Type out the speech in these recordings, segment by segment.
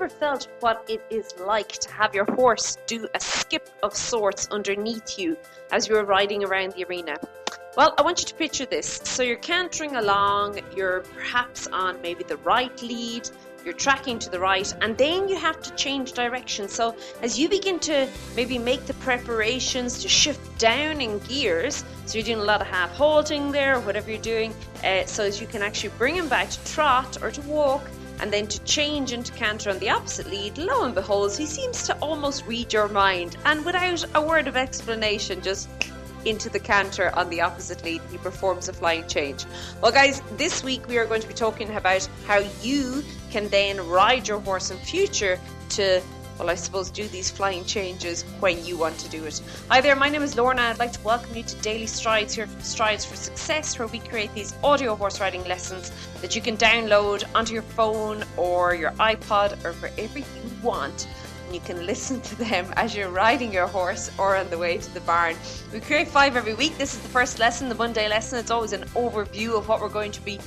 ever felt what it is like to have your horse do a skip of sorts underneath you as you're riding around the arena? Well, I want you to picture this. So you're cantering along, you're perhaps on maybe the right lead, you're tracking to the right, and then you have to change direction. So as you begin to maybe make the preparations to shift down in gears, so you're doing a lot of half halting there, whatever you're doing, uh, so as you can actually bring him back to trot or to walk. And then to change into canter on the opposite lead, lo and behold, he seems to almost read your mind. And without a word of explanation, just into the canter on the opposite lead. He performs a flying change. Well, guys, this week we are going to be talking about how you can then ride your horse in future to well, I suppose do these flying changes when you want to do it. Hi there, my name is Lorna. I'd like to welcome you to Daily Strides here from Strides for Success, where we create these audio horse riding lessons that you can download onto your phone or your iPod or wherever you want you can listen to them as you're riding your horse or on the way to the barn. We create five every week. This is the first lesson, the Monday lesson. It's always an overview of what we're going to be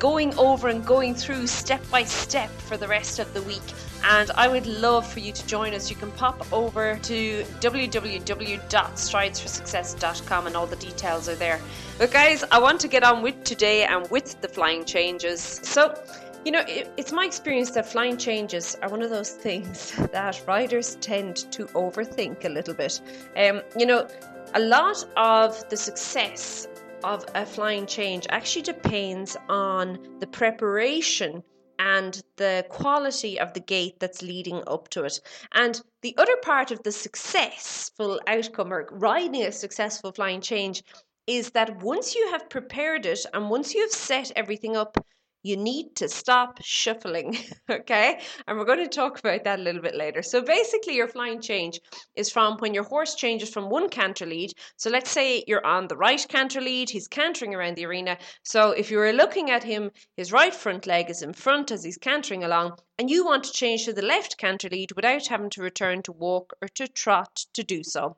going over and going through step by step for the rest of the week. And I would love for you to join us. You can pop over to www.stridesforsuccess.com and all the details are there. But guys, I want to get on with today and with the flying changes. So you know, it, it's my experience that flying changes are one of those things that riders tend to overthink a little bit. Um, you know, a lot of the success of a flying change actually depends on the preparation and the quality of the gait that's leading up to it. And the other part of the successful outcome or riding a successful flying change is that once you have prepared it and once you have set everything up, you need to stop shuffling. okay. And we're going to talk about that a little bit later. So basically, your flying change is from when your horse changes from one canter lead. So let's say you're on the right canter lead, he's cantering around the arena. So if you were looking at him, his right front leg is in front as he's cantering along, and you want to change to the left canter lead without having to return to walk or to trot to do so.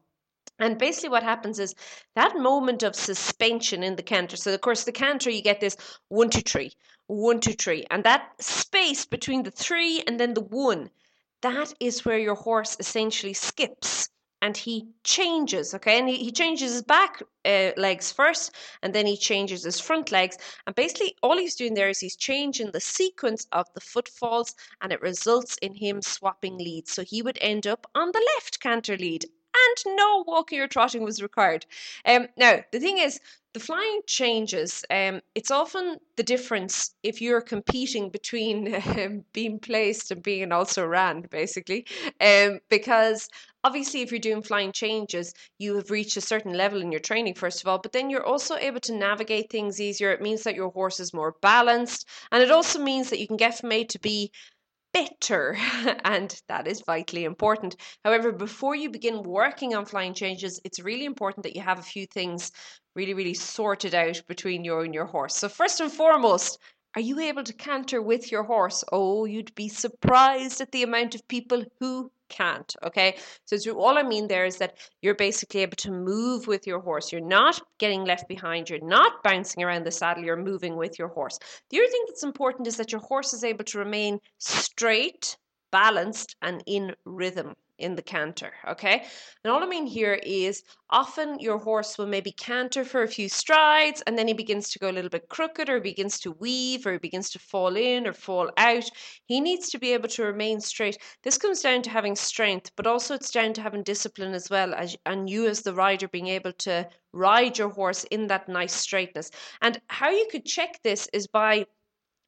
And basically, what happens is that moment of suspension in the canter. So, of course, the canter, you get this one, two, three, one, two, three. And that space between the three and then the one, that is where your horse essentially skips and he changes, okay? And he, he changes his back uh, legs first, and then he changes his front legs. And basically, all he's doing there is he's changing the sequence of the footfalls, and it results in him swapping leads. So he would end up on the left canter lead and no walking or trotting was required. Um, now, the thing is, the flying changes. Um, it's often the difference if you're competing between um, being placed and being also ran, basically, um, because obviously if you're doing flying changes you have reached a certain level in your training first of all but then you're also able to navigate things easier it means that your horse is more balanced and it also means that you can get from a to b better, and that is vitally important. However, before you begin working on flying changes, it's really important that you have a few things really, really sorted out between you and your horse. So, first and foremost, are you able to canter with your horse? Oh, you'd be surprised at the amount of people who can't. Okay. So, all I mean there is that you're basically able to move with your horse. You're not getting left behind. You're not bouncing around the saddle. You're moving with your horse. The other thing that's important is that your horse is able to remain straight, balanced, and in rhythm in the canter. Okay. And all I mean here is often your horse will maybe canter for a few strides and then he begins to go a little bit crooked or begins to weave or begins to fall in or fall out. He needs to be able to remain straight. This comes down to having strength, but also it's down to having discipline as well as and you as the rider being able to ride your horse in that nice straightness. And how you could check this is by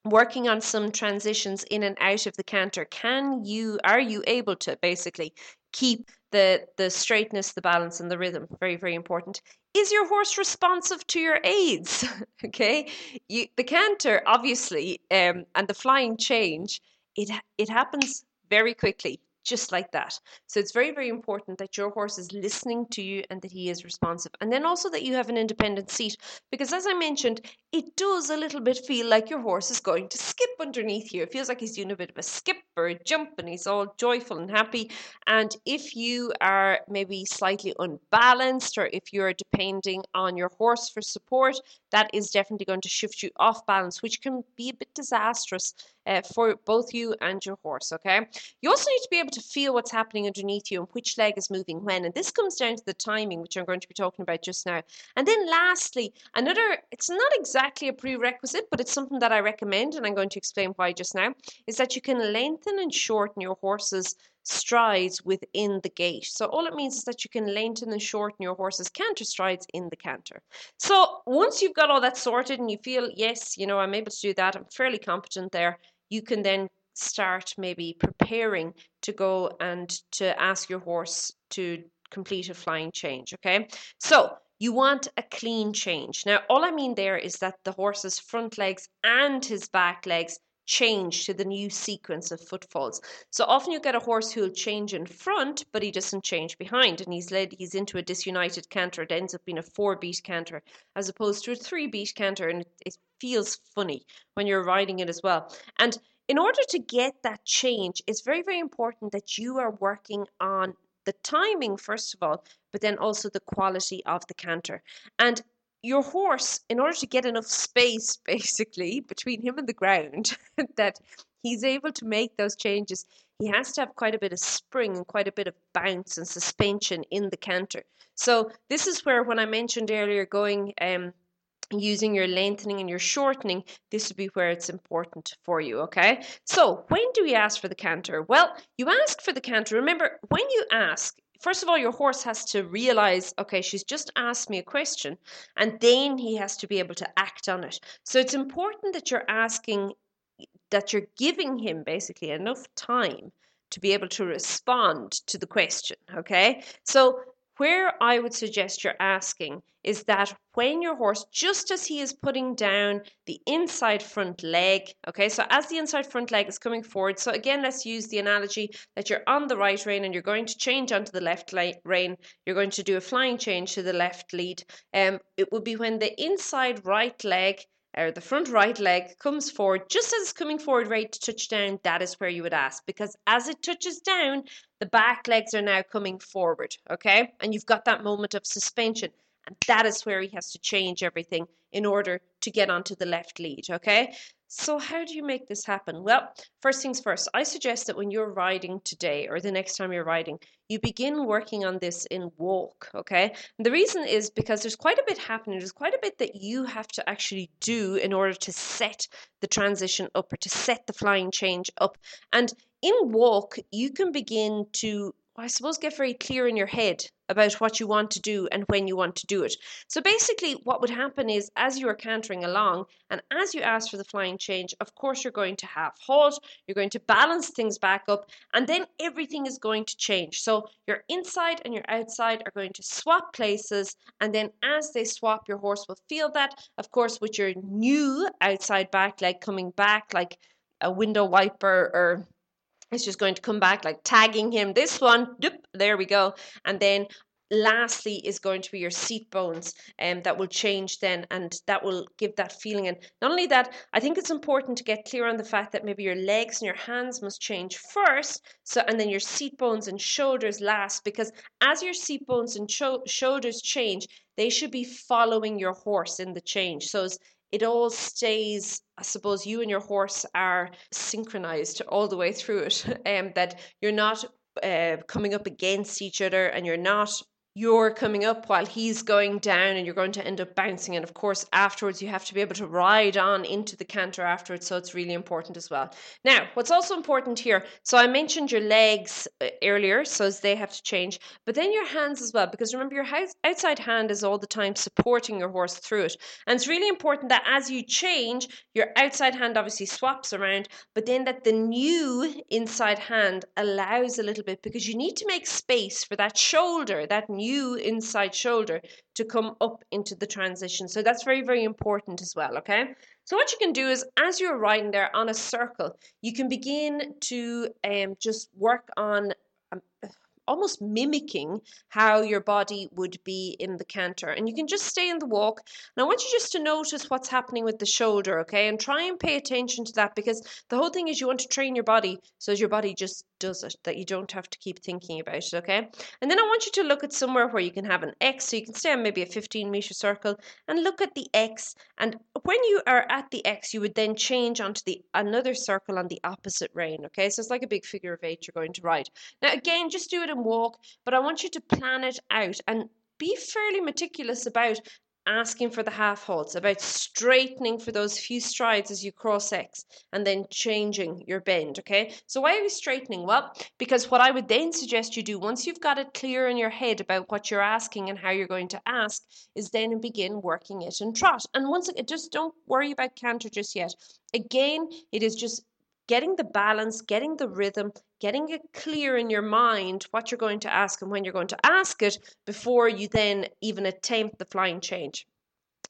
working on some transitions in and out of the canter can you are you able to basically keep the the straightness the balance and the rhythm very very important? Is your horse responsive to your aids? Okay? You, the canter obviously um, and the flying change it it happens very quickly just like that. So it's very, very important that your horse is listening to you and that he is responsive. And then also that you have an independent seat. Because as I mentioned, it does a little bit feel like your horse is going to skip underneath you. It feels like he's doing a bit of a skip or a jump and he's all joyful and happy. And if you are maybe slightly unbalanced or if you're depending on your horse for support, that is definitely going to shift you off balance, which can be a bit disastrous uh, for both you and your horse. Okay. You also need to be able to feel what's happening underneath you and which leg is moving when. And this comes down to the timing, which I'm going to be talking about just now. And then lastly, another, it's not exactly a prerequisite, but it's something that I recommend, and I'm going to explain why just now, is that you can lengthen and shorten your horse's strides within the gait. So all it means is that you can lengthen and shorten your horse's canter strides in the canter. So once you've got all that sorted and you feel, yes, you know, I'm able to do that, I'm fairly competent there, you can then start maybe preparing to go and to ask your horse to complete a flying change. Okay. So you want a clean change. Now, all I mean there is that the horse's front legs and his back legs change to the new sequence of footfalls. So often you get a horse who'll change in front, but he doesn't change behind, and he's led he's into a disunited canter. It ends up being a four beat canter as opposed to a three beat canter, and it, feels funny when you're riding it as well. And in order to get that change, it's very, very important that you are working on the timing, first of all, but then also the quality of the canter. And your horse, in order to get enough space basically between him and the ground, that he's able to make those changes, he has to have quite a bit of spring and quite a bit of bounce and suspension in the canter. So this is where, when I mentioned earlier, going um, using your lengthening and your shortening, this would be where it's important for you, okay? So when do we ask for the canter? Well, you ask for the canter. Remember, when you ask, first of all, your horse has to realize, okay, she's just asked me a question, and then he has to be able to act on it. So it's important that you're asking, that you're giving him basically enough time to be able to respond to the question, okay? So where I would suggest you're asking is that when your horse, just as he is putting down the inside front leg, okay, so as the inside front leg is coming forward, so again, let's use the analogy that you're on the right rein and you're going to change onto the left rein, you're going to do a flying change to the left lead. Um, it would be when the inside right leg or the front right leg comes forward, just as it's coming forward ready to touch down, that is where you would ask. Because as it touches down, the back legs are now coming forward, okay? And you've got that moment of suspension. And that is where he has to change everything in order to get onto the left lead, okay? So, how do you make this happen? Well, first things first, I suggest that when you're riding today or the next time you're riding, you begin working on this in walk, okay? And the reason is because there's quite a bit happening. There's quite a bit that you have to actually do in order to set the transition up or to set the flying change up. And in walk, you can begin to I suppose, get very clear in your head about what you want to do and when you want to do it. So basically, what would happen is as you are cantering along and as you ask for the flying change, of course, you're going to have halt, you're going to balance things back up, and then everything is going to change. So your inside and your outside are going to swap places, and then as they swap, your horse will feel that, of course, with your new outside back leg coming back like a window wiper or it's just going to come back like tagging him. This one there we go. And then lastly is going to be your seat bones and um, that will change then and that will give that feeling. And not only that i think it's important to get clear on the fact that maybe your legs and your hands must change first so and then your seat bones and shoulders last because as your seat bones and shoulders change they should be following your horse in the change. So it all stays I suppose you and your horse are synchronized all the way through it, and um, that you're not uh, coming up against each other and you're not you're coming up while he's going down and you're going to end up bouncing. And of course, afterwards, you have to be able to ride on into the canter afterwards. So it's really important as well. Now, what's also important here so I mentioned your legs uh, earlier, so they have to change, but then your hands as well, because remember, your outside hand is all the time supporting your horse through it. And it's really important that as you change, your outside hand obviously swaps around, but then that the new inside hand allows a little bit because you need to make space for that shoulder, that new new inside shoulder to come up into the transition. So that's very, very important as well, okay? So what you can do is as you're riding there on a circle, you can begin to um, just work on um, almost mimicking how your body would be in the canter. And you can just stay in the walk. And I want you just to notice what's happening with the shoulder, okay? And try and pay attention to that because the whole thing is you want to train your body so as your body just does it, that you don't have to keep thinking about it, okay? And then I want you to look at somewhere where you can have an X, so you can stay on maybe a 15 meter circle and look at the X. And when you are at the X, you would then change onto the another circle on the opposite rein, okay? So it's like a big figure of eight you're going to ride. Now, again, just do it and walk, but I want you to plan it out and be fairly meticulous about asking for the half halts, about straightening for those few strides as you cross X and then changing your bend. Okay, so why are you straightening? Well, because what I would then suggest you do once you've got it clear in your head about what you're asking and how you're going to ask is then begin working it in trot. And once again, just don't worry about canter just yet. Again, it is just getting the balance, getting the rhythm, getting it clear in your mind what you're going to ask and when you're going to ask it before you then even attempt the flying change.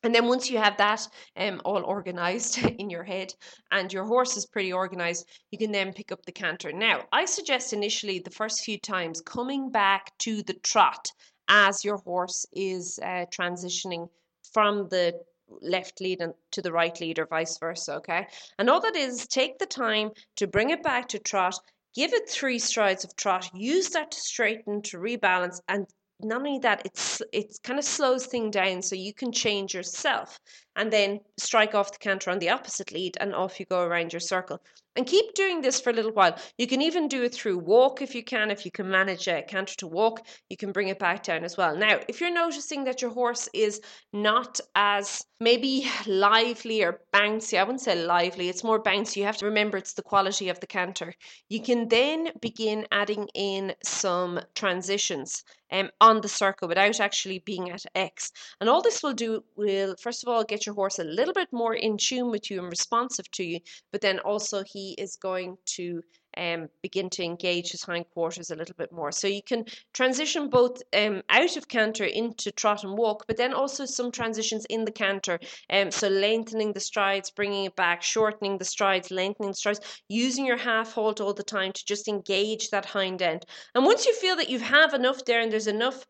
And then once you have that um, all organized in your head and your horse is pretty organized, you can then pick up the canter. Now, I suggest initially the first few times coming back to the trot as your horse is uh, transitioning from the left lead and to the right lead or vice versa okay and all that is take the time to bring it back to trot give it three strides of trot use that to straighten to rebalance and not only that it's it kind of slows things down so you can change yourself and then strike off the canter on the opposite lead and off you go around your circle and keep doing this for a little while you can even do it through walk if you can if you can manage a canter to walk you can bring it back down as well now if you're noticing that your horse is not as maybe lively or bouncy i wouldn't say lively it's more bouncy you have to remember it's the quality of the canter you can then begin adding in some transitions um, on the circle without actually being at X. And all this will do will, first of all, get your horse a little bit more in tune with you and responsive to you, but then also he is going to um, begin to engage his hindquarters a little bit more. So you can transition both um, out of canter into trot and walk, but then also some transitions in the canter. Um, so lengthening the strides, bringing it back, shortening the strides, lengthening the strides, using your half halt all the time to just engage that hind end. And once you feel that you have enough there and there's enough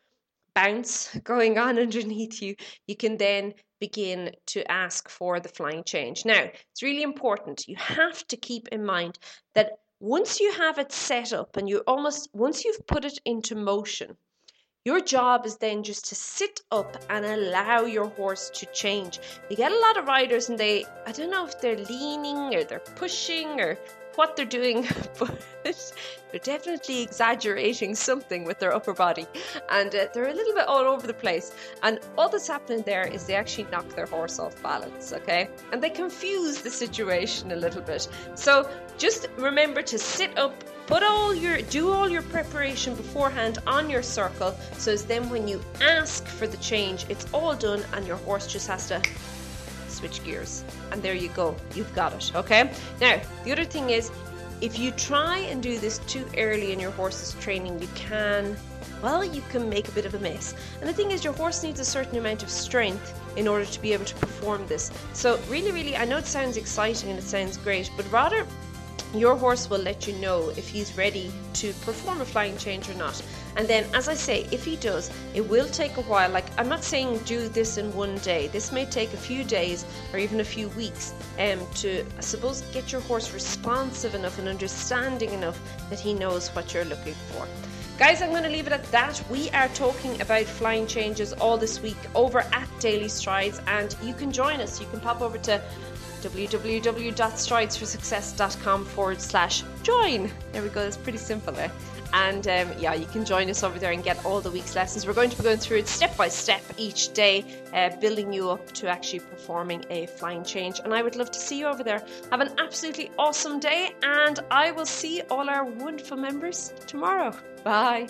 bounce going on underneath you, you can then begin to ask for the flying change. Now, it's really important. You have to keep in mind that once you have it set up and you almost once you've put it into motion your job is then just to sit up and allow your horse to change. You get a lot of riders and they, I don't know if they're leaning or they're pushing or what they're doing, but they're definitely exaggerating something with their upper body and uh, they're a little bit all over the place. And all that's happening there is they actually knock their horse off balance, okay? And they confuse the situation a little bit. So just remember to sit up, put all your do all your preparation beforehand on your circle so as then when you ask for the change it's all done and your horse just has to switch gears. And there you go, you've got it, okay? Now, the other thing is, if you try and do this too early in your horse's training, you can, well, you can make a bit of a mess. And the thing is, your horse needs a certain amount of strength in order to be able to perform this. So, really, really, I know it sounds exciting and it sounds great, but rather your horse will let you know if he's ready to perform a flying change or not. And then, as I say, if he does, it will take a while. Like, I'm not saying do this in one day. This may take a few days or even a few weeks um, to, I suppose, get your horse responsive enough and understanding enough that he knows what you're looking for. Guys, I'm going to leave it at that. We are talking about flying changes all this week over at Daily Strides, and you can join us. You can pop over to www.stridesforsuccess.com forward slash join. There we go, that's pretty simple there. And um, yeah, you can join us over there and get all the week's lessons. We're going to be going through it step by step each day, uh, building you up to actually performing a flying change. And I would love to see you over there. Have an absolutely awesome day, and I will see all our wonderful members tomorrow. Bye.